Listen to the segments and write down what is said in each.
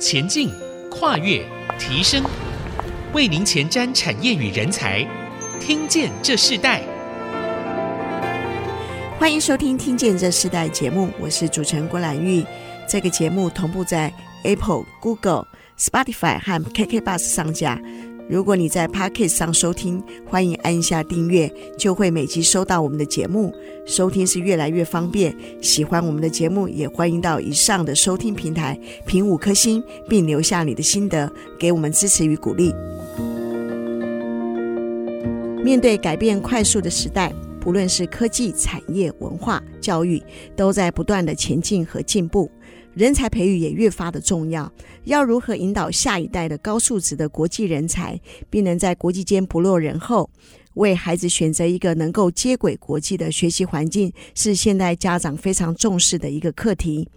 前进、跨越、提升，为您前瞻产业与人才。听见这世代，欢迎收听《听见这世代》节目，我是主持人郭兰玉。这个节目同步在 Apple、Google、Spotify 和 KK Bus 上架。如果你在 Podcast 上收听，欢迎按一下订阅，就会每集收到我们的节目。收听是越来越方便。喜欢我们的节目，也欢迎到以上的收听平台评五颗星，并留下你的心得，给我们支持与鼓励。面对改变快速的时代，不论是科技、产业、文化、教育，都在不断的前进和进步。人才培育也越发的重要，要如何引导下一代的高素质的国际人才，并能在国际间不落人后，为孩子选择一个能够接轨国际的学习环境，是现代家长非常重视的一个课题。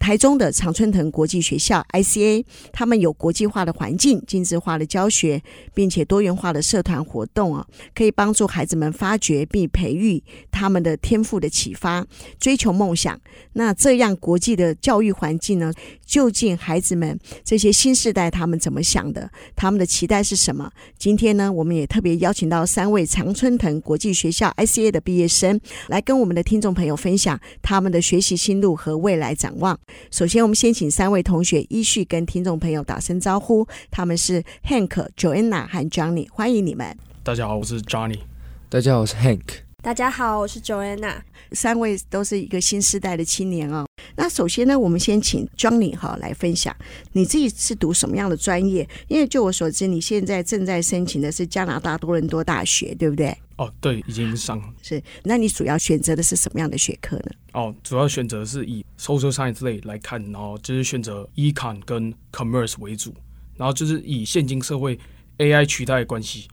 台中的常春藤国际学校 ICA，他们有国际化的环境、精致化的教学，并且多元化的社团活动啊，可以帮助孩子们发掘并培育他们的天赋的启发，追求梦想。那这样国际的教育环境呢？究竟孩子们这些新时代他们怎么想的？他们的期待是什么？今天呢，我们也特别邀请到三位常春藤国际学校 ICA 的毕业生，来跟我们的听众朋友分享他们的学习心路和未来展望。首先，我们先请三位同学依序跟听众朋友打声招呼。他们是 Hank、Joanna 和 Johnny，欢迎你们。大家好，我是 Johnny。大家好，我是 Hank。大家好，我是 Joanna。三位都是一个新时代的青年哦。那首先呢，我们先请 Johnny 哈来分享，你自己是读什么样的专业？因为就我所知，你现在正在申请的是加拿大多伦多大学，对不对？哦，对，已经上了。是，那你主要选择的是什么样的学科呢？哦，主要选择是以 social science 类来看，然后就是选择 econ 跟 commerce 为主，然后就是以现今社会 AI 取代的关系。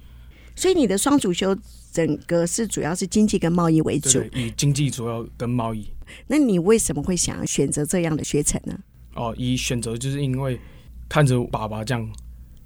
所以你的双主修整个是主要是经济跟贸易为主，对，以经济主要跟贸易。那你为什么会想要选择这样的学程呢？哦，以选择就是因为看着爸爸这样。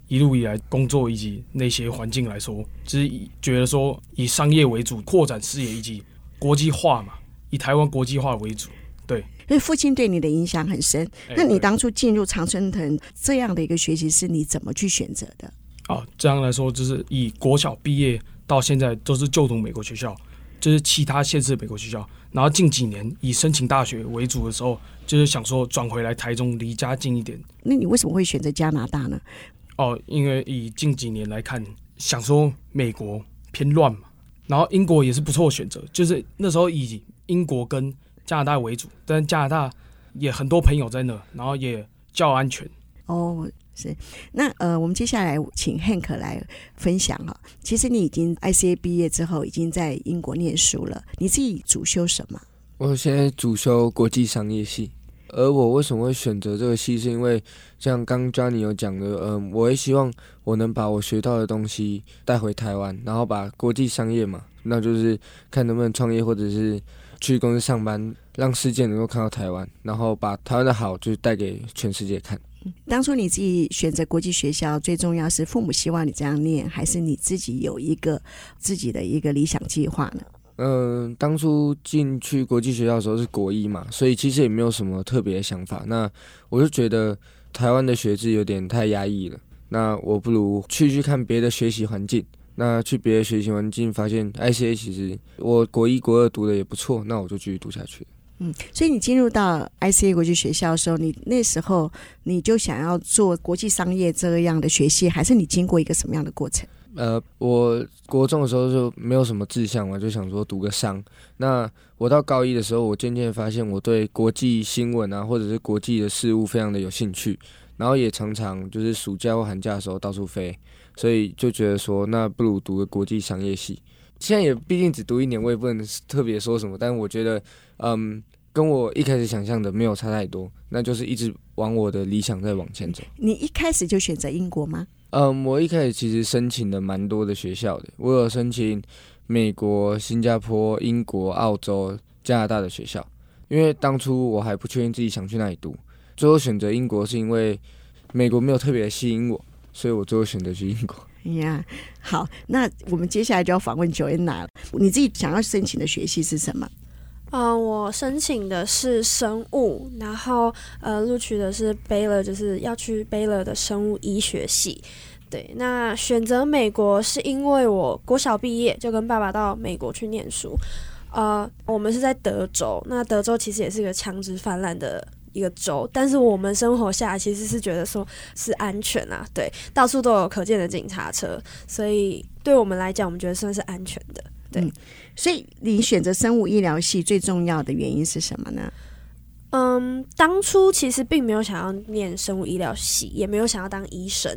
一路以来工作以及那些环境来说，就是以觉得说以商业为主，扩展视野以及国际化嘛，以台湾国际化为主。对，所以父亲对你的影响很深。那你当初进入常春藤这样的一个学习，是你怎么去选择的？啊，这样来说就是以国小毕业到现在都是就读美国学校，就是其他县市的美国学校。然后近几年以申请大学为主的时候，就是想说转回来台中离家近一点。那你为什么会选择加拿大呢？哦，因为以近几年来看，想说美国偏乱嘛，然后英国也是不错的选择，就是那时候以英国跟加拿大为主，但加拿大也很多朋友在那，然后也较安全。哦，是，那呃，我们接下来请 Hank 来分享哈。其实你已经 ICA 毕业之后，已经在英国念书了，你自己主修什么？我现在主修国际商业系。而我为什么会选择这个系，是因为像刚 Johnny 有讲的，嗯，我也希望我能把我学到的东西带回台湾，然后把国际商业嘛，那就是看能不能创业或者是去公司上班，让世界能够看到台湾，然后把台湾的好就带给全世界看。当初你自己选择国际学校，最重要是父母希望你这样念，还是你自己有一个自己的一个理想计划呢？嗯、当初进去国际学校的时候是国一嘛，所以其实也没有什么特别的想法。那我就觉得台湾的学制有点太压抑了，那我不如去去看别的学习环境。那去别的学习环境，发现 ICA 其实我国一国二读的也不错，那我就继续读下去。嗯，所以你进入到 ICA 国际学校的时候，你那时候你就想要做国际商业这样的学习，还是你经过一个什么样的过程？呃，我国中的时候就没有什么志向嘛，就想说读个商。那我到高一的时候，我渐渐发现我对国际新闻啊，或者是国际的事物非常的有兴趣，然后也常常就是暑假或寒假的时候到处飞，所以就觉得说，那不如读个国际商业系。现在也毕竟只读一年，我也不能特别说什么，但我觉得，嗯，跟我一开始想象的没有差太多，那就是一直往我的理想在往前走。你一开始就选择英国吗？嗯，我一开始其实申请了蛮多的学校的，我有申请美国、新加坡、英国、澳洲、加拿大的学校，因为当初我还不确定自己想去哪里读，最后选择英国是因为美国没有特别吸引我，所以我最后选择去英国。哎呀、yeah，好，那我们接下来就要访问 Joanna 了，你自己想要申请的学系是什么？嗯、我申请的是生物，然后呃，录取的是 Baylor，就是要去 Baylor 的生物医学系。对，那选择美国是因为我国小毕业就跟爸爸到美国去念书。呃，我们是在德州，那德州其实也是一个枪支泛滥的一个州，但是我们生活下其实是觉得说是安全啊，对，到处都有可见的警察车，所以对我们来讲，我们觉得算是安全的。对，嗯，所以你选择生物医疗系最重要的原因是什么呢？嗯，当初其实并没有想要念生物医疗系，也没有想要当医生，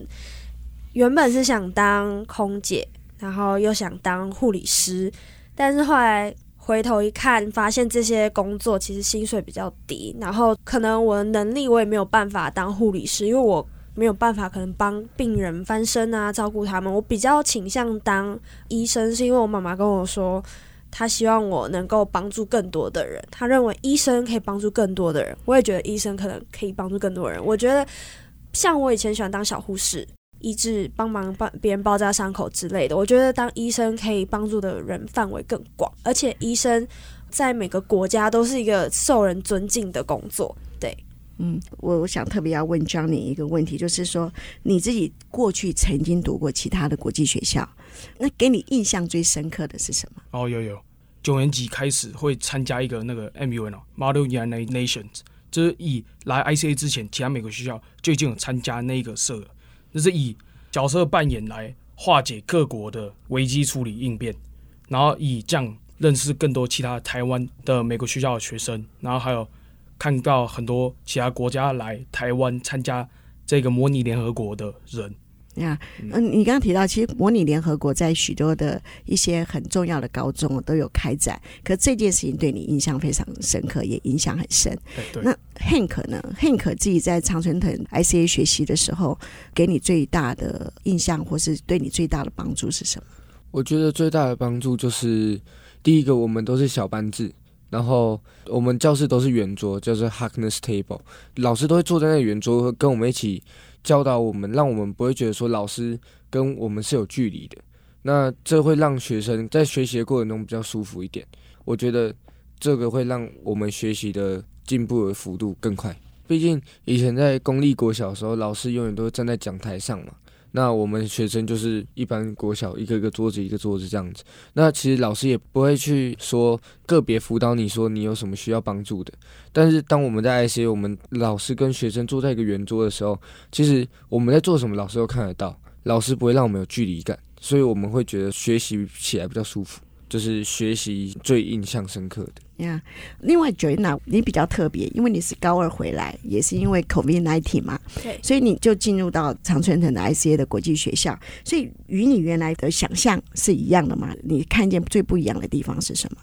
原本是想当空姐，然后又想当护理师，但是后来。回头一看，发现这些工作其实薪水比较低，然后可能我的能力我也没有办法当护理师，因为我没有办法可能帮病人翻身啊，照顾他们。我比较倾向当医生，是因为我妈妈跟我说，她希望我能够帮助更多的人，她认为医生可以帮助更多的人。我也觉得医生可能可以帮助更多人。我觉得像我以前喜欢当小护士。医治、帮忙帮别人包扎伤口之类的，我觉得当医生可以帮助的人范围更广，而且医生在每个国家都是一个受人尊敬的工作。嗯，我我想特别要问 Johnny 一个问题，就是说你自己过去曾经读过其他的国际学校，那给你印象最深刻的是什么？哦，有有，九年级开始会参加一个那个 MUN 哦，Model United Nations，就是以来 ICA 之前，其他美国学校就已经有参加那个社了。就是以角色扮演来化解各国的危机处理应变，然后以这样认识更多其他台湾的美国学校的学生，然后还有看到很多其他国家来台湾参加这个模拟联合国的人。呀，嗯，你刚刚提到，其实模拟联合国在许多的一些很重要的高中都有开展，可这件事情对你印象非常深刻，也影响很深。对，那 Hank 呢？Hank 自己在常春藤 ICA 学习的时候，给你最大的印象，或是对你最大的帮助是什么？我觉得最大的帮助就是，第一个，我们都是小班制，然后我们教室都是圆桌，叫做 Harkness Table，老师都会坐在那圆桌跟我们一起。教导我们，让我们不会觉得说老师跟我们是有距离的，那这会让学生在学习的过程中比较舒服一点。我觉得这个会让我们学习的进步的幅度更快。毕竟以前在公立国小的时候，老师永远都会站在讲台上嘛。那我们学生就是一般国小一个一个桌子一个桌子这样子，那其实老师也不会去说个别辅导你说你有什么需要帮助的。但是当我们在 ICA，我们老师跟学生坐在一个圆桌的时候，其实我们在做什么，老师都看得到，老师不会让我们有距离感，所以我们会觉得学习起来比较舒服。就是学习最印象深刻的呀。Yeah. 另外，Joanna，你比较特别，因为你是高二回来，也是因为 COVID-19 嘛，对，所以你就进入到常春藤的 ICA 的国际学校。所以与你原来的想象是一样的吗？你看见最不一样的地方是什么？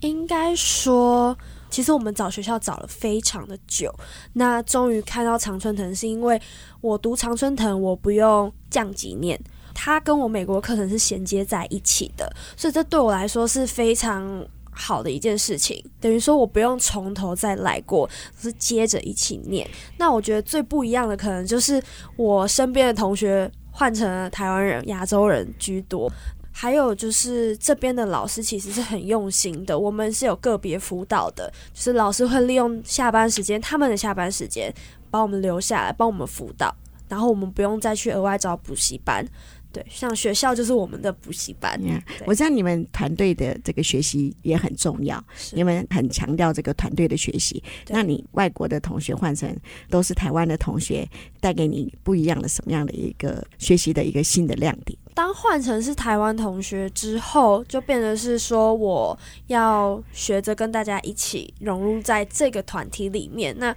应该说，其实我们找学校找了非常的久，那终于看到常春藤，是因为我读常春藤，我不用降级念。它跟我美国课程是衔接在一起的，所以这对我来说是非常好的一件事情。等于说我不用从头再来过，是接着一起念。那我觉得最不一样的可能就是我身边的同学换成了台湾人、亚洲人居多，还有就是这边的老师其实是很用心的。我们是有个别辅导的，就是老师会利用下班时间，他们的下班时间把我们留下来帮我们辅导，然后我们不用再去额外找补习班。对，像学校就是我们的补习班。Yeah, 我知道你们团队的这个学习也很重要，你们很强调这个团队的学习。那你外国的同学换成都是台湾的同学，带给你不一样的什么样的一个学习的一个新的亮点？当换成是台湾同学之后，就变得是说我要学着跟大家一起融入在这个团体里面。那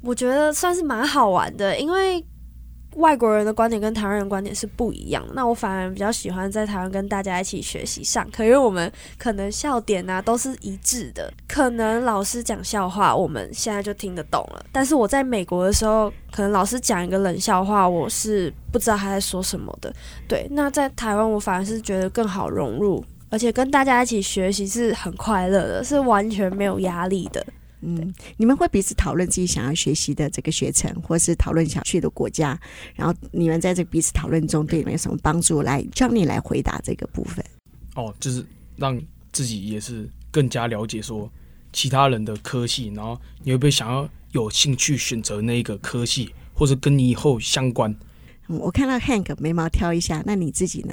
我觉得算是蛮好玩的，因为。外国人的观点跟台湾人的观点是不一样，那我反而比较喜欢在台湾跟大家一起学习上课，因为我们可能笑点啊都是一致的，可能老师讲笑话，我们现在就听得懂了。但是我在美国的时候，可能老师讲一个冷笑话，我是不知道他在说什么的。对，那在台湾我反而是觉得更好融入，而且跟大家一起学习是很快乐的，是完全没有压力的。嗯，你们会彼此讨论自己想要学习的这个学程，或是讨论想去的国家，然后你们在这彼此讨论中对你们有什么帮助？来，让你来回答这个部分。哦，就是让自己也是更加了解说其他人的科系，然后你会不会想要有兴趣选择那个科系，或者跟你以后相关？嗯，我看到 Hank 眉毛挑一下，那你自己呢？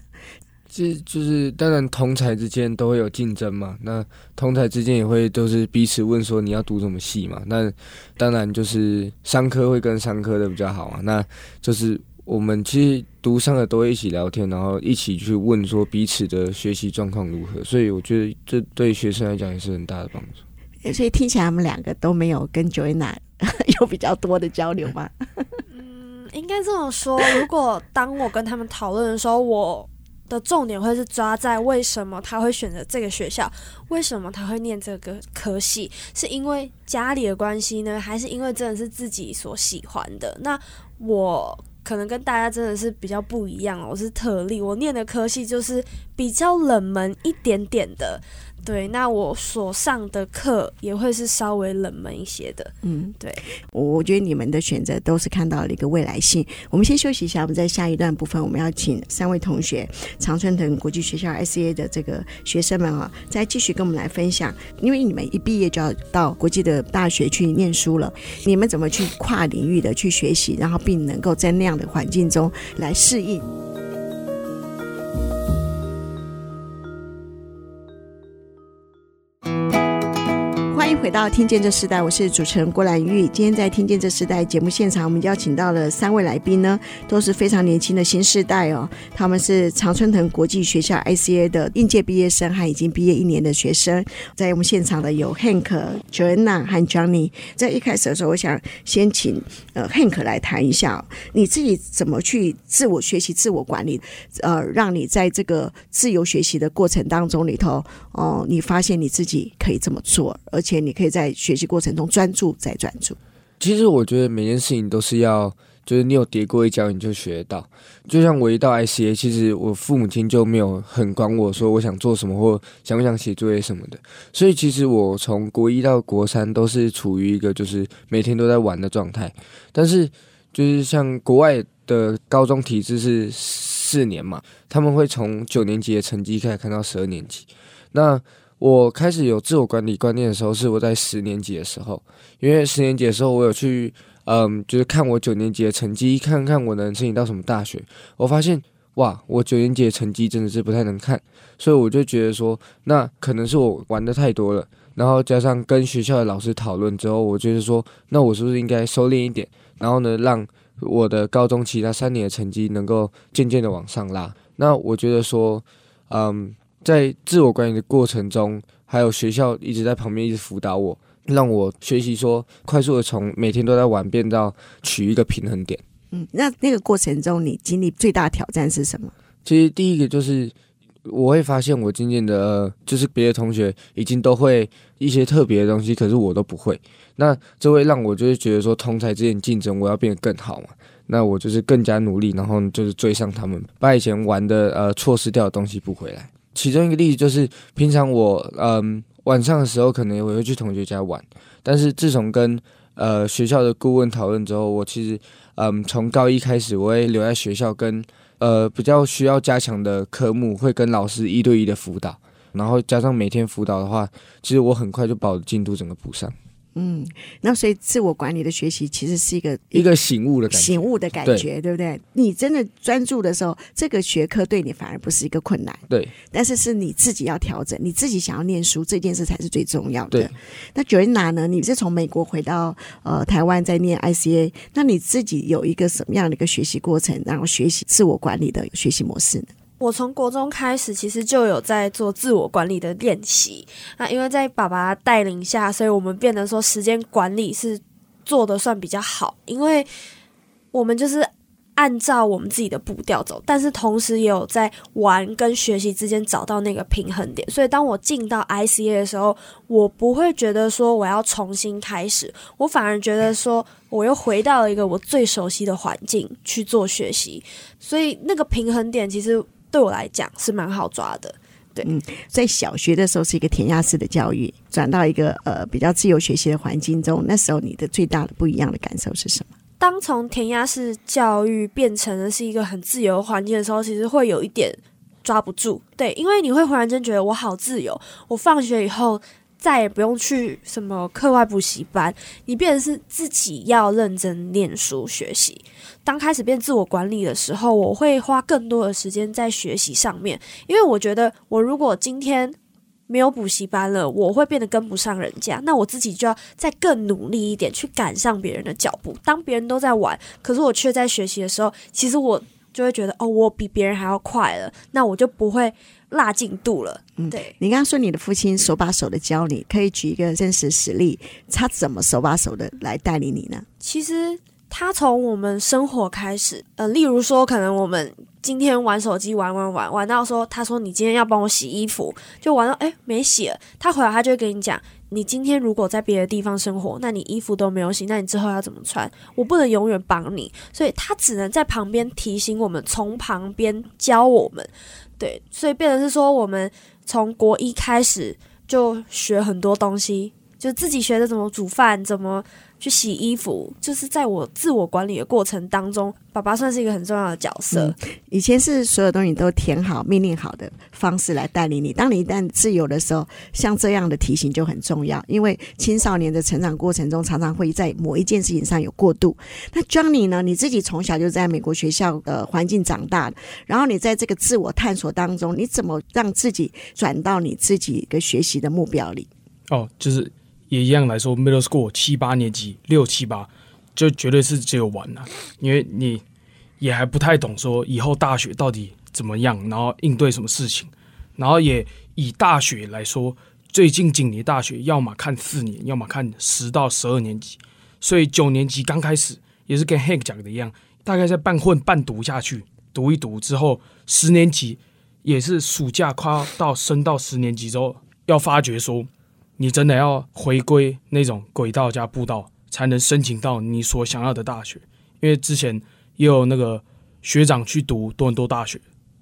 这就是当然，同才之间都会有竞争嘛。那同才之间也会都是彼此问说你要读什么系嘛。那当然就是商科会跟商科的比较好啊。那就是我们其实读商的都会一起聊天，然后一起去问说彼此的学习状况如何。所以我觉得这对学生来讲也是很大的帮助。所以听起来他们两个都没有跟 Joanna 有比较多的交流吗？嗯，应该这么说。如果当我跟他们讨论的时候，我。的重点会是抓在为什么他会选择这个学校，为什么他会念这个科系，是因为家里的关系呢，还是因为真的是自己所喜欢的？那我可能跟大家真的是比较不一样哦，我是特例，我念的科系就是比较冷门一点点的。对，那我所上的课也会是稍微冷门一些的。嗯，对，我我觉得你们的选择都是看到了一个未来性。我们先休息一下，我们在下一段部分，我们要请三位同学，常春藤国际学校 SCA 的这个学生们啊，再继续跟我们来分享。因为你们一毕业就要到国际的大学去念书了，你们怎么去跨领域的去学习，然后并能够在那样的环境中来适应？回到听见这时代，我是主持人郭兰玉。今天在听见这时代节目现场，我们邀请到了三位来宾呢，都是非常年轻的新世代哦。他们是常春藤国际学校 ICA 的应届毕业生和已经毕业一年的学生。在我们现场的有 Hank、Joanna 和 Johnny。在一开始的时候，我想先请呃 Hank 来谈一下，你自己怎么去自我学习、自我管理，呃，让你在这个自由学习的过程当中里头，哦、你发现你自己可以这么做，而且你。可以在学习过程中专注再专注。其实我觉得每件事情都是要，就是你有跌过一跤，你就学得到。就像我一到 ICA，其实我父母亲就没有很管我说我想做什么或想不想写作业什么的。所以其实我从国一到国三都是处于一个就是每天都在玩的状态。但是就是像国外的高中体制是四年嘛，他们会从九年级的成绩开始看到十二年级。那我开始有自我管理观念的时候，是我在十年级的时候，因为十年级的时候，我有去，嗯，就是看我九年级的成绩，看看我能申请到什么大学。我发现，哇，我九年级的成绩真的是不太能看，所以我就觉得说，那可能是我玩得太多了。然后加上跟学校的老师讨论之后，我就是说，那我是不是应该收敛一点？然后呢，让我的高中其他三年的成绩能够渐渐的往上拉。那我觉得说，嗯。在自我管理的过程中，还有学校一直在旁边一直辅导我，让我学习说快速的从每天都在玩变到取一个平衡点。嗯，那那个过程中你经历最大的挑战是什么？其实第一个就是我会发现我渐渐的，就是别的同学已经都会一些特别的东西，可是我都不会。那这会让我就是觉得说同才之间竞争，我要变得更好嘛。那我就是更加努力，然后就是追上他们，把以前玩的呃错失掉的东西补回来。其中一个例子就是，平常我嗯晚上的时候可能我会去同学家玩，但是自从跟呃学校的顾问讨论之后，我其实嗯从高一开始我会留在学校跟呃比较需要加强的科目会跟老师一对一的辅导，然后加上每天辅导的话，其实我很快就把我的进度整个补上。嗯，那所以自我管理的学习其实是一个一个醒悟的感觉，醒悟的感觉，对，对不对？你真的专注的时候，这个学科对你反而不是一个困难，对。但是是你自己要调整，你自己想要念书这件事才是最重要的。那 Joanna 呢？你是从美国回到呃台湾在念 ICA，那你自己有一个什么样的一个学习过程，然后学习自我管理的学习模式呢？我从国中开始，其实就有在做自我管理的练习。那因为在爸爸带领下，所以我们变得说时间管理是做得算比较好。因为我们就是按照我们自己的步调走，但是同时也有在玩跟学习之间找到那个平衡点。所以当我进到 ICA 的时候，我不会觉得说我要重新开始，我反而觉得说我又回到了一个我最熟悉的环境去做学习。所以那个平衡点其实。对我来讲是蛮好抓的，对。嗯，在小学的时候是一个填鸭式的教育，转到一个呃比较自由学习的环境中，那时候你的最大的不一样的感受是什么？当从填鸭式教育变成的是一个很自由环境的时候，其实会有一点抓不住。对，因为你会忽然间觉得我好自由，我放学以后再也不用去什么课外补习班，你变成是自己要认真念书学习。当开始变自我管理的时候，我会花更多的时间在学习上面，因为我觉得我如果今天没有补习班了，我会变得跟不上人家，那我自己就要再更努力一点，去赶上别人的脚步。当别人都在玩，可是我却在学习的时候，其实我就会觉得哦，我比别人还要快了，那我就不会落进度了。嗯，对。你刚刚说你的父亲手把手的教你，可以举一个真实实例，他怎么手把手的来带领你呢？其实。他从我们生活开始，呃，例如说，可能我们今天玩手机玩玩玩玩到说，他说你今天要帮我洗衣服，就玩到诶没洗了。他回来他就会跟你讲，你今天如果在别的地方生活，那你衣服都没有洗，那你之后要怎么穿？我不能永远帮你，所以他只能在旁边提醒我们，从旁边教我们。对，所以变成是说，我们从国一开始就学很多东西，就自己学的怎么煮饭，怎么。去洗衣服，就是在我自我管理的过程当中，爸爸算是一个很重要的角色。嗯，以前是所有东西都填好、命令好的方式来带领你。当你一旦自由的时候，像这样的提醒就很重要，因为青少年的成长过程中常常会在某一件事情上有过度。那 Johnny 呢？你自己从小就在美国学校的环境长大，然后你在这个自我探索当中，你怎么让自己转到你自己一个学习的目标里？哦，就是。也一样来说，middle school 七八年级六七八，就绝对是只有玩了，因为你也还不太懂说以后大学到底怎么样，然后应对什么事情，然后也以大学来说，最近几年大学要么看四年，要么看十到十二年级，所以九年级刚开始也是跟 Hank 讲的一样，大概在半混半读下去，读一读之后，十年级也是暑假快要到升到十年级之后，要发觉说。你真的要回归那种轨道加步道，才能申请到你所想要的大学。因为之前也有那个学长去读多伦多大学，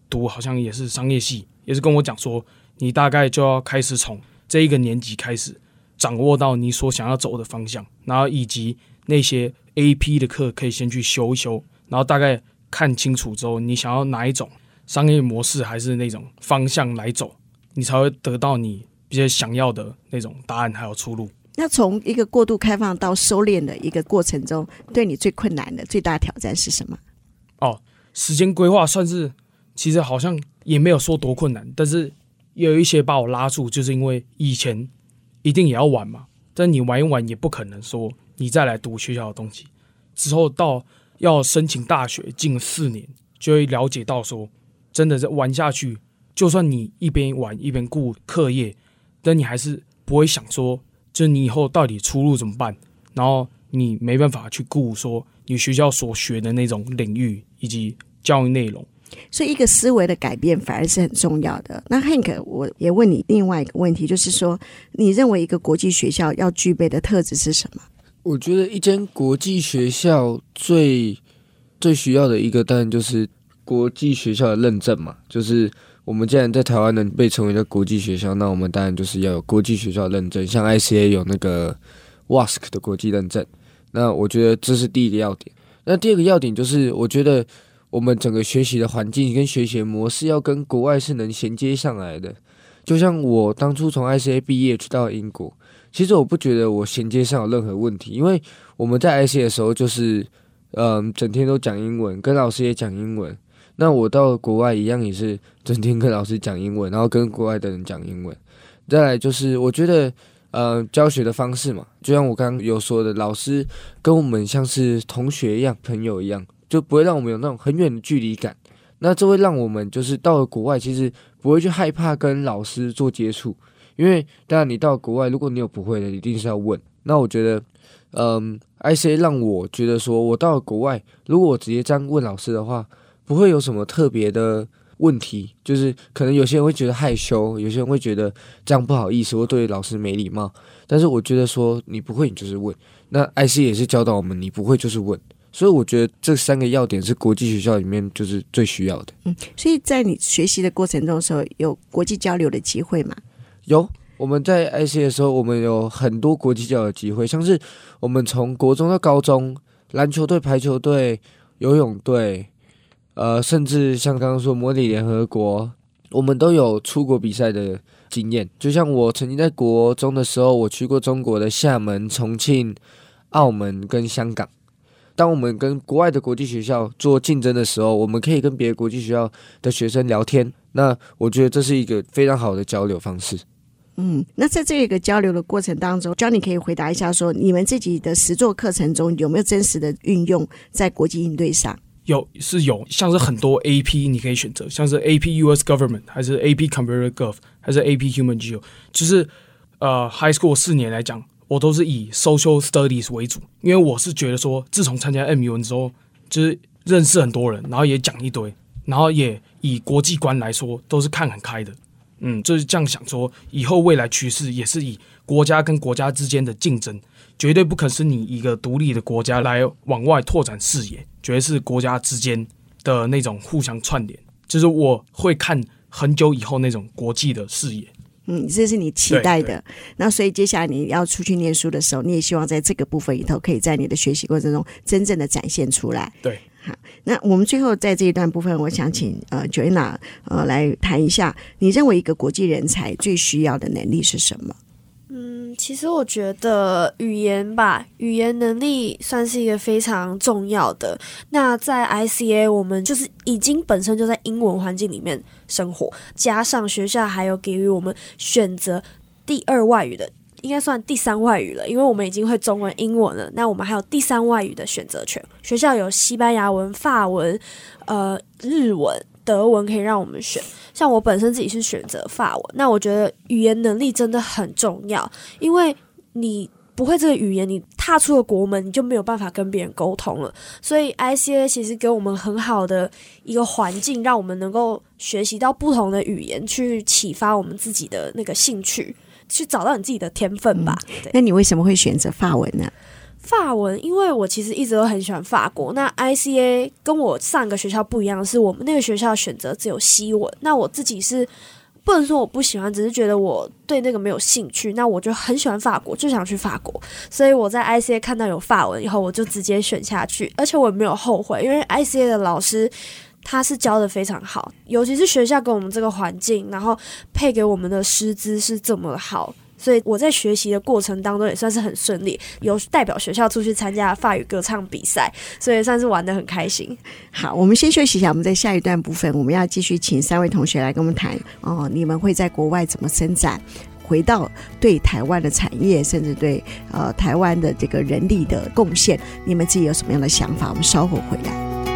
读好像也是商业系，也是跟我讲说，你大概就要开始从这一个年级开始掌握到你所想要走的方向，然后以及那些 AP 的课可以先去修一修，然后大概看清楚之后，你想要哪一种商业模式还是那种方向来走，你才会得到你。一些想要的那种答案还有出路。那从一个过度开放到收敛的一个过程中，对你最困难的最大挑战是什么？哦，时间规划算是，其实好像也没有说多困难，但是有一些把我拉住，就是因为以前一定也要玩嘛，但你玩一玩也不可能说你再来读学校的东西。之后到要申请大学近四年，就会了解到说，真的是玩下去，就算你一边玩一边顾课业。但你还是不会想说，就你以后到底出路怎么办？然后你没办法去顾说你学校所学的那种领域以及教育内容，所以一个思维的改变反而是很重要的。那 Hank，我也问你另外一个问题，就是说，你认为一个国际学校要具备的特质是什么？我觉得一间国际学校最最需要的一个，当然就是国际学校的认证嘛，就是。我们既然在台湾能被称为一个国际学校，那我们当然就是要有国际学校认证，像 ICA 有那个 WASC 的国际认证。那我觉得这是第一个要点。那第二个要点就是，我觉得我们整个学习的环境跟学习模式要跟国外是能衔接上来的。就像我当初从 ICA 毕业去到英国，其实我不觉得我衔接上有任何问题，因为我们在 ICA 的时候就是，嗯，整天都讲英文，跟老师也讲英文。那我到国外一样也是整天跟老师讲英文，然后跟国外的人讲英文。再来就是我觉得，呃，教学的方式嘛，就像我刚刚有说的，老师跟我们像是同学一样、朋友一样，就不会让我们有那种很远的距离感。那这会让我们就是到了国外，其实不会去害怕跟老师做接触，因为当然你到国外，如果你有不会的，一定是要问。那我觉得，嗯，I C 让我觉得说，我到了国外，如果我直接这样问老师的话。不会有什么特别的问题，就是可能有些人会觉得害羞，有些人会觉得这样不好意思，或对老师没礼貌。但是我觉得说你不会，你就是问。那 ICA 也是教导我们，你不会就是问。所以我觉得这三个要点是国际学校里面就是最需要的。嗯，所以在你学习的过程中的时候，有国际交流的机会吗？有，我们在 ICA 的时候，我们有很多国际交流的机会，像是我们从国中到高中，篮球队、排球队、游泳队。呃，甚至像刚刚说模拟联合国我们都有出国比赛的经验。就像我曾经在国中的时候，我去过中国的厦门、重庆、澳门跟香港。当我们跟国外的国际学校做竞争的时候，我们可以跟别的国际学校的学生聊天。那我觉得这是一个非常好的交流方式。嗯，那在这个交流的过程当中，Johnny 可以回答一下说，你们自己的实作课程中有没有真实的运用在国际应对上？有，是有，像是很多 AP 你可以选择，像是 AP US Government，还是 AP Computer Gov，还是 AP Human Geo，就是呃 High School 四年来讲。我都是以 social studies 为主，因为我是觉得说，自从参加 M 语文之后，就是认识很多人，然后也讲一堆，然后也以国际观来说，都是看很开的，嗯，就是这样想说，以后未来趋势也是以国家跟国家之间的竞争，绝对不可是你一个独立的国家来往外拓展视野，绝对是国家之间的那种互相串联，就是我会看很久以后那种国际的视野。嗯，这是你期待的。那所以接下来你要出去念书的时候，你也希望在这个部分里头，可以在你的学习过程中真正的展现出来。对，好，那我们最后在这一段部分，我想请呃 Joanna 呃来谈一下，你认为一个国际人才最需要的能力是什么？嗯，其实我觉得语言吧，语言能力算是一个非常重要的。那在 ICA，我们就是已经本身就在英文环境里面生活，加上学校还有给予我们选择第二外语的，应该算第三外语了，因为我们已经会中文、英文了。那我们还有第三外语的选择权，学校有西班牙文、法文、呃日文。德文可以让我们选，像我本身自己是选择法文。那我觉得语言能力真的很重要，因为你不会这个语言，你踏出了国门，你就没有办法跟别人沟通了。所以 ICA 其实给我们很好的一个环境，让我们能够学习到不同的语言，去启发我们自己的那个兴趣，去找到你自己的天分吧。嗯，那你为什么会选择法文呢？法文，因为我其实一直都很喜欢法国。那 ICA 跟我上个学校不一样，是我们那个学校选择只有西文。那我自己是不能说我不喜欢，只是觉得我对那个没有兴趣。那我就很喜欢法国，就想去法国。所以我在 ICA 看到有法文以后，我就直接选下去，而且我也没有后悔，因为 ICA 的老师他是教的非常好，尤其是学校给我们这个环境，然后配给我们的师资是这么好。所以我在学习的过程当中也算是很顺利，有代表学校出去参加法语歌唱比赛，所以算是玩的很开心。好，我们先休息一下，我们在下一段部分，我们要继续请三位同学来跟我们谈哦，你们会在国外怎么伸展，回到对台湾的产业，甚至对呃台湾的这个人力的贡献，你们自己有什么样的想法？我们稍后回来。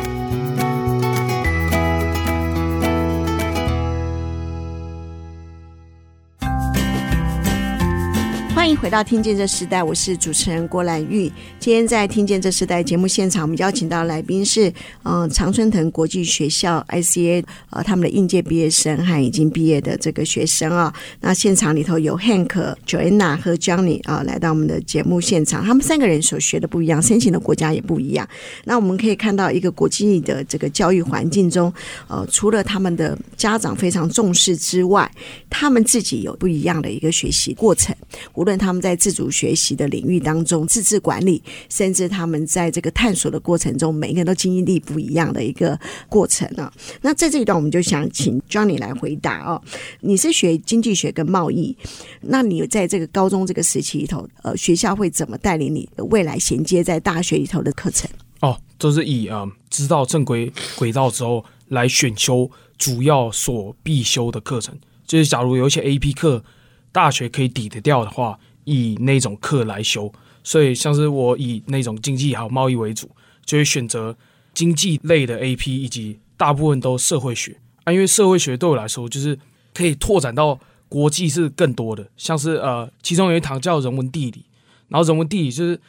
回到《听见这时代》，我是主持人郭兰玉。今天在《听见这时代》节目现场，我们邀请到来宾是嗯、常春藤国际学校 ICA 呃他们的应届毕业生和已经毕业的这个学生啊。那现场里头有 Hank、Joanna 和 Johnny 啊来到我们的节目现场，他们三个人所学的不一样，申请的国家也不一样。那我们可以看到一个国际的这个教育环境中，呃，除了他们的家长非常重视之外，他们自己有不一样的一个学习过程，无论。他他们在自主学习的领域当中，自治管理，甚至他们在这个探索的过程中，每个人都经历不一样的一个过程啊。那在这一段，我们就想请 Johnny 来回答哦。你是学经济学跟贸易，那你在这个高中这个时期里头，呃，学校会怎么带领你未来衔接在大学里头的课程？哦，都是以啊、知道正规轨道之后来选修主要所必修的课程。就是假如有一些 AP 课，大学可以抵得掉的话。以那种课来修，所以像是我以那种经济还有贸易为主，就会选择经济类的 AP，以及大部分都社会学。啊，因为社会学对我来说就是可以拓展到国际是更多的，像是呃，其中有一堂叫人文地理，然后人文地理就是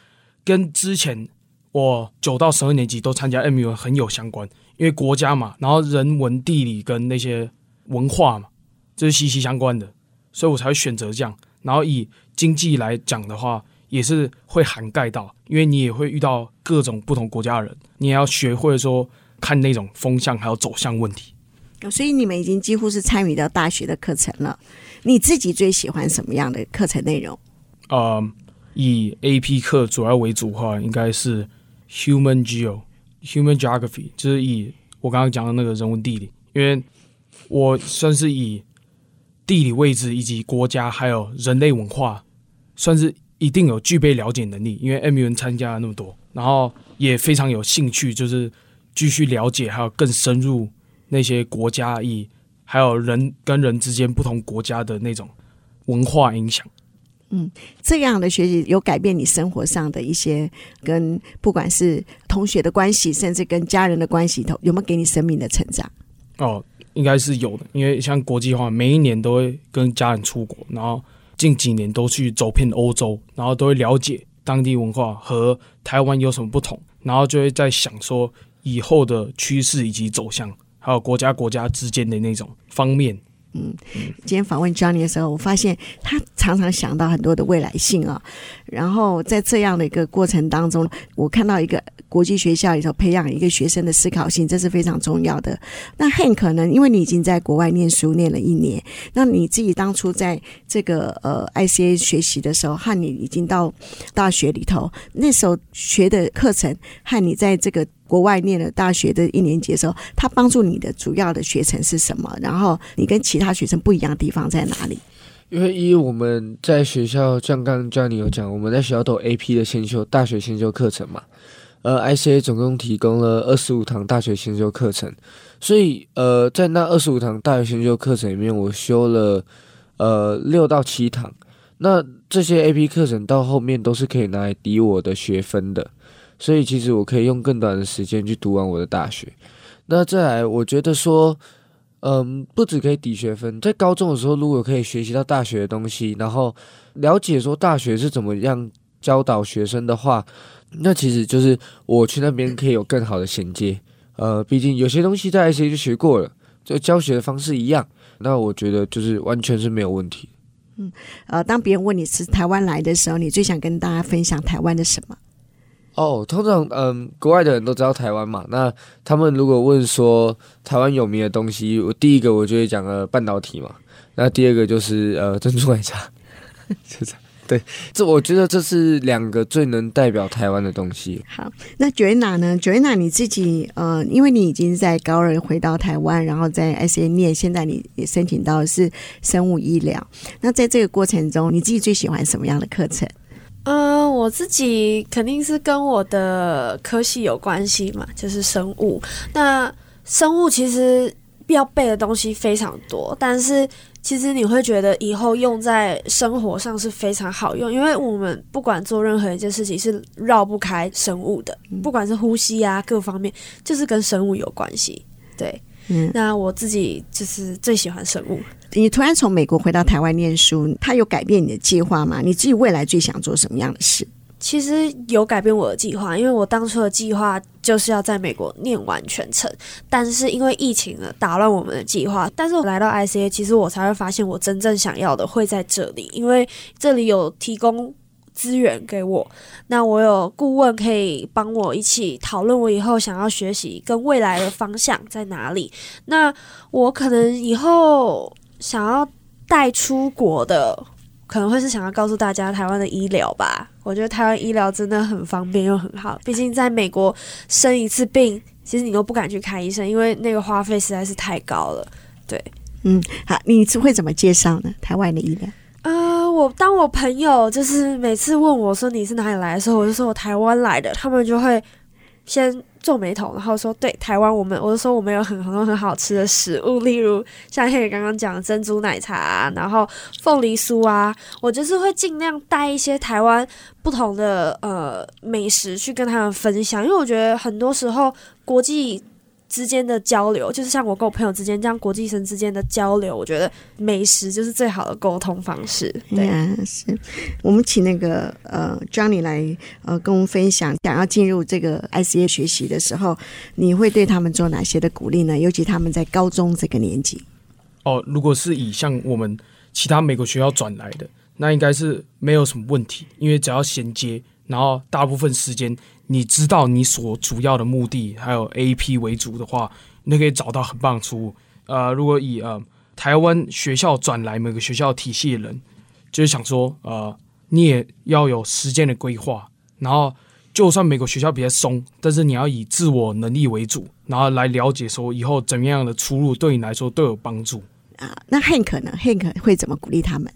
跟之前我九到十二年级都参加 M 语文很有相关，因为国家嘛，然后人文地理跟那些文化嘛，这、就是息息相关的，所以我才会选择这样，然后以。经济来讲的话，也是会涵盖到，因为你也会遇到各种不同国家的人，你也要学会说看那种风向还有走向问题。所以你们已经几乎是参与到大学的课程了。你自己最喜欢什么样的课程内容？呃，以 AP 课主要为主的话，应该是 Human Geo、Human Geography，就是以我刚刚讲的那个人文地理，因为我算是以地理位置以及国家还有人类文化，算是一定有具备了解能力。因为 MUN 参加了那么多，然后也非常有兴趣，就是继续了解，还有更深入那些国家以还有人跟人之间不同国家的那种文化影响。嗯，这样的学习有改变你生活上的一些跟不管是同学的关系，甚至跟家人的关系，头有没有给你生命的成长？哦，应该是有的，因为像国际化，每一年都会跟家人出国，然后近几年都去走遍欧洲，然后都会了解当地文化和台湾有什么不同，然后就会在想说以后的趋势以及走向，还有国家国家之间的那种方面。嗯，今天访问 Johnny 的时候，我发现他常常想到很多的未来性啊。然后在这样的一个过程当中，我看到一个国际学校里头培养一个学生的思考性，这是非常重要的。那汉可能因为你已经在国外念书念了一年，那你自己当初在这个呃 ICA 学习的时候，和你已经到大学里头那时候学的课程，和你在这个。国外念了大学的一年级的时候，他帮助你的主要的学程是什么？然后你跟其他学生不一样的地方在哪里？因为一我们在学校，像刚刚教你有讲，我们在学校都 AP 的先修大学先修课程嘛。呃，ICA 总共提供了二十五堂大学先修课程，所以呃，在那二十五堂大学先修课程里面，我修了呃六到七堂。那这些 AP 课程到后面都是可以拿来抵我的学分的。所以其实我可以用更短的时间去读完我的大学。那再来，我觉得说，嗯，不止可以抵学分，在高中的时候，如果可以学习到大学的东西，然后了解说大学是怎么样教导学生的话，那其实就是我去那边可以有更好的衔接。呃，毕竟有些东西在 ICA 就学过了，就教学的方式一样，那我觉得就是完全是没有问题。嗯，呃，当别人问你是台湾来的时候，你最想跟大家分享台湾的什么？哦，通常嗯，国外的人都知道台湾嘛。那他们如果问说台湾有名的东西，我第一个我就会讲呃半导体嘛。那第二个就是呃珍珠奶茶，就这样。对，这我觉得这是两个最能代表台湾的东西。好，那 Joanna 呢？Joanna 你自己呃，因为你已经在高二回到台湾，然后在 ICA 念，现在你也申请到的是生物医疗。那在这个过程中，你自己最喜欢什么样的课程？嗯，我自己肯定是跟我的科系有关系嘛，就是生物。那生物其实要背的东西非常多，但是其实你会觉得以后用在生活上是非常好用，因为我们不管做任何一件事情是绕不开生物的，不管是呼吸啊各方面，就是跟生物有关系。对，嗯，那我自己就是最喜欢生物。你突然从美国回到台湾念书，它有改变你的计划吗？你自己未来最想做什么样的事？其实有改变我的计划，因为我当初的计划就是要在美国念完全程，但是因为疫情呢，打乱我们的计划。但是我来到 ICA，其实我才会发现我真正想要的会在这里，因为这里有提供资源给我，那我有顾问可以帮我一起讨论我以后想要学习跟未来的方向在哪里。那我可能以后。想要带出国的，可能会是想要告诉大家台湾的医疗吧。我觉得台湾医疗真的很方便又很好。毕竟在美国生一次病，其实你都不敢去看医生，因为那个花费实在是太高了。对，嗯，好，你是会怎么介绍呢？台湾的医疗？呃，我当我朋友就是每次问我说你是哪里来的时候，我就说我台湾来的，他们就会先。皱眉头，然后说：“对，台湾我们，我就说我们有很很多很好吃的食物，例如像黑刚刚讲的珍珠奶茶，然后凤梨酥啊，我就是会尽量带一些台湾不同的呃美食去跟他们分享，因为我觉得很多时候国际。”之间的交流，就是像我跟我朋友之间这样国际生之间的交流，我觉得美食就是最好的沟通方式。对啊，是我们请那个呃 Johnny 来呃跟我们分享，想要进入这个 ICA 学习的时候，你会对他们做哪些的鼓励呢？尤其他们在高中这个年纪。哦，如果是以像我们其他美国学校转来的，那应该是没有什么问题，因为只要衔接，然后大部分时间。你知道你所主要的目的还有 AP 为主的话，你可以找到很棒的出路。呃，如果以呃台湾学校转来每个学校体系的人，就是想说，呃，你也要有时间的规划。然后，就算美国学校比较松，但是你要以自我能力为主，然后来了解说以后怎么样的出路对你来说都有帮助啊。那 Hank 呢？Hank 会怎么鼓励他们？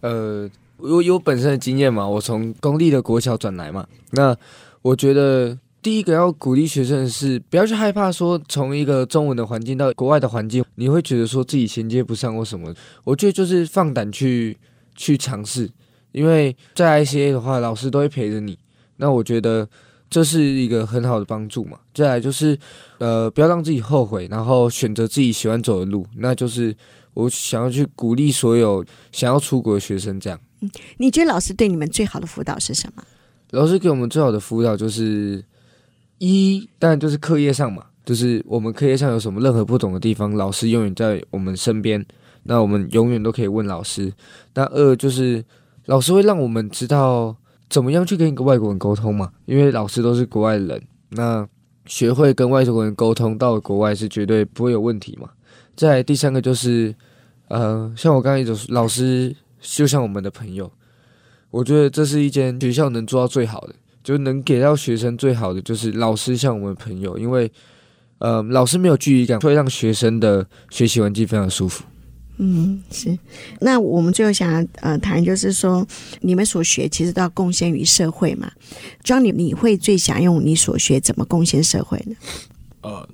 呃，我有本身的经验嘛，我从公立的国小转来嘛。那我觉得第一个要鼓励学生的是不要去害怕说从一个中文的环境到国外的环境，你会觉得说自己衔接不上或什么。我觉得就是放胆去去尝试，因为在 ICA 的话，老师都会陪着你。那我觉得这是一个很好的帮助嘛。再来就是呃，不要让自己后悔，然后选择自己喜欢走的路，那就是。我想要去鼓励所有想要出国的学生，这样。你觉得老师对你们最好的辅导是什么？老师给我们最好的辅导就是一，当然就是课业上嘛，就是我们课业上有什么任何不懂的地方，老师永远在我们身边，那我们永远都可以问老师。那二就是老师会让我们知道怎么样去跟一个外国人沟通嘛，因为老师都是国外人，那学会跟外国人沟通，到了国外是绝对不会有问题嘛。再第三个就是，呃，像我刚才一直，老师就像我们的朋友，我觉得这是一间学校能做到最好的，就能给到学生最好的，就是老师像我们的朋友，因为，呃，老师没有距离感，会让学生的学习环境非常舒服。嗯，是。那我们最后想呃谈，就是说你们所学其实都要贡献于社会嘛，Johnny，你会最想用你所学怎么贡献社会呢？呃。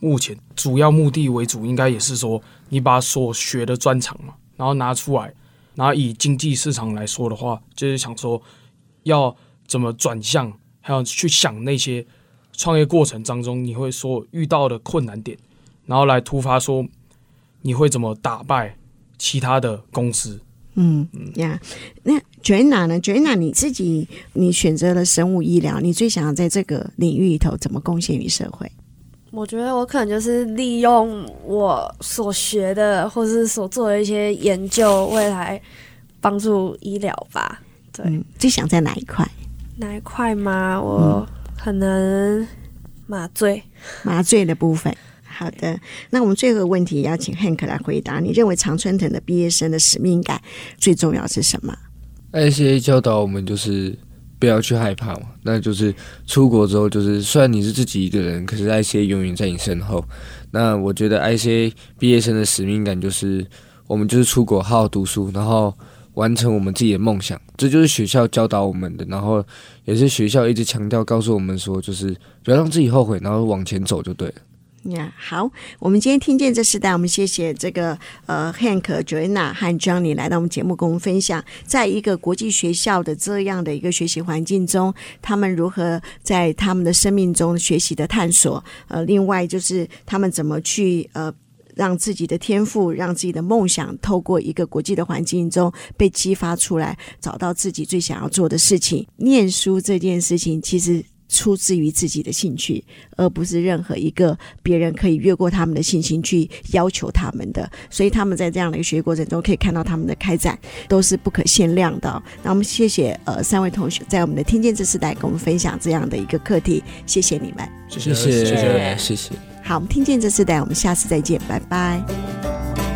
目前主要目的为主，应该也是说你把所学的专长嘛，然后拿出来，然后以经济市场来说的话，就是想说要怎么转向，还有去想那些创业过程当中你会所遇到的困难点，然后来突发说你会怎么打败其他的公司。嗯嗯呀，那 Joanna 呢？Joanna 你自己你选择了生物医疗，你最想要在这个领域里头怎么贡献于社会？我觉得我可能就是利用我所学的，或是所做的一些研究，未来帮助医疗吧。对，嗯，最想在哪一块？哪一块吗？我可能麻醉，麻醉的部分。好的，那我们最后一个问题要请 Hank 来回答。你认为常春藤的毕业生的使命感最重要是什么？ICA 教导我们就是。不要去害怕嘛，那就是出国之后，就是虽然你是自己一个人，可是 ICA 永远在你身后。那我觉得 ICA 毕业生的使命感就是，我们就是出国好好读书，然后完成我们自己的梦想。这就是学校教导我们的，然后也是学校一直强调告诉我们说，就是不要让自己后悔，然后往前走就对了。呀、好，我们今天听见这世代，我们谢谢这个呃 Hank、Joanna 和 Johnny 来到我们节目，跟我们分享，在一个国际学校的这样的一个学习环境中，他们如何在他们的生命中学习的探索。呃，另外就是他们怎么去呃让自己的天赋，让自己的梦想，透过一个国际的环境中被激发出来，找到自己最想要做的事情。念书这件事情，其实。出自于自己的兴趣，而不是任何一个别人可以越过他们的信心去要求他们的。所以他们在这样的一个学习过程中，可以看到他们的开展都是不可限量的。那我们谢谢呃三位同学在我们的听见这世代跟我们分享这样的一个课题，谢谢你们，谢谢谢谢谢谢。好，我们听见这世代，我们下次再见，拜拜。